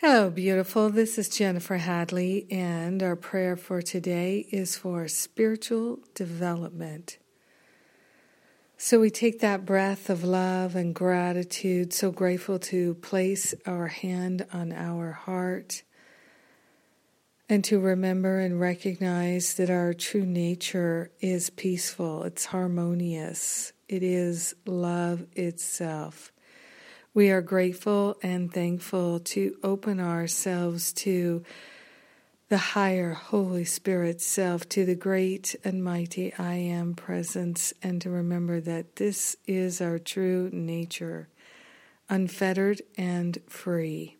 Hello, beautiful. This is Jennifer Hadley, and our prayer for today is for spiritual development. So we take that breath of love and gratitude, so grateful to place our hand on our heart and to remember and recognize that our true nature is peaceful, it's harmonious, it is love itself. We are grateful and thankful to open ourselves to the higher Holy Spirit self, to the great and mighty I Am presence, and to remember that this is our true nature, unfettered and free.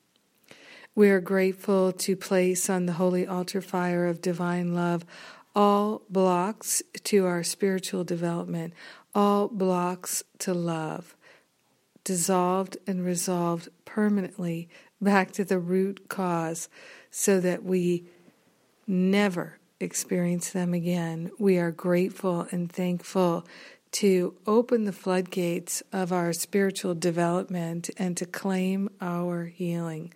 We are grateful to place on the holy altar fire of divine love all blocks to our spiritual development, all blocks to love dissolved and resolved permanently back to the root cause so that we never experience them again. We are grateful and thankful to open the floodgates of our spiritual development and to claim our healing.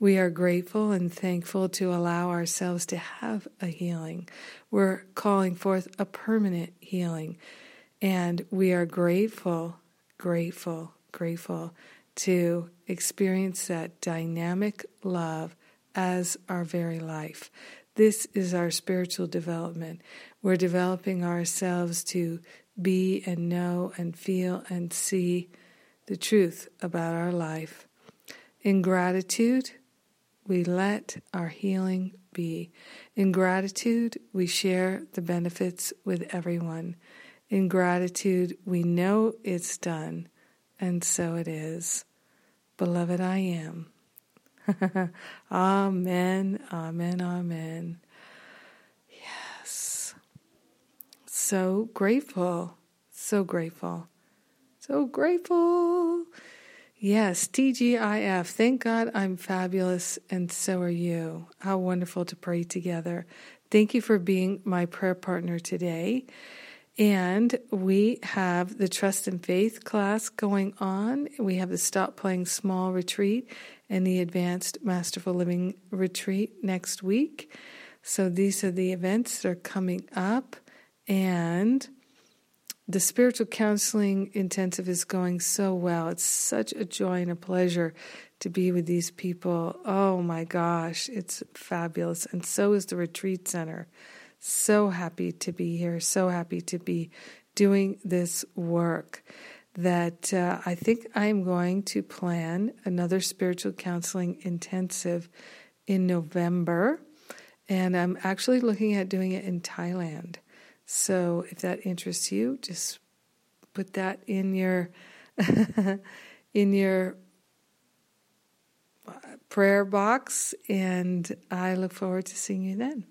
We are grateful and thankful to allow ourselves to have a healing. We're calling forth a permanent healing. And we are grateful, grateful, grateful to experience that dynamic love as our very life. This is our spiritual development. We're developing ourselves to be and know and feel and see the truth about our life. In gratitude, we let our healing be. In gratitude, we share the benefits with everyone. In gratitude, we know it's done and so it is. Beloved, I am. amen, amen, amen. Yes. So grateful, so grateful, so grateful. Yes, TGIF. Thank God I'm fabulous and so are you. How wonderful to pray together. Thank you for being my prayer partner today. And we have the Trust and Faith class going on. We have the Stop Playing Small retreat and the Advanced Masterful Living retreat next week. So these are the events that are coming up. And the spiritual counseling intensive is going so well. It's such a joy and a pleasure to be with these people. Oh my gosh, it's fabulous. And so is the retreat center. So happy to be here, so happy to be doing this work. That uh, I think I'm going to plan another spiritual counseling intensive in November, and I'm actually looking at doing it in Thailand. So if that interests you, just put that in your in your uh, prayer box, and I look forward to seeing you then.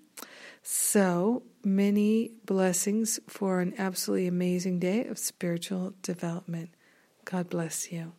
So many blessings for an absolutely amazing day of spiritual development. God bless you.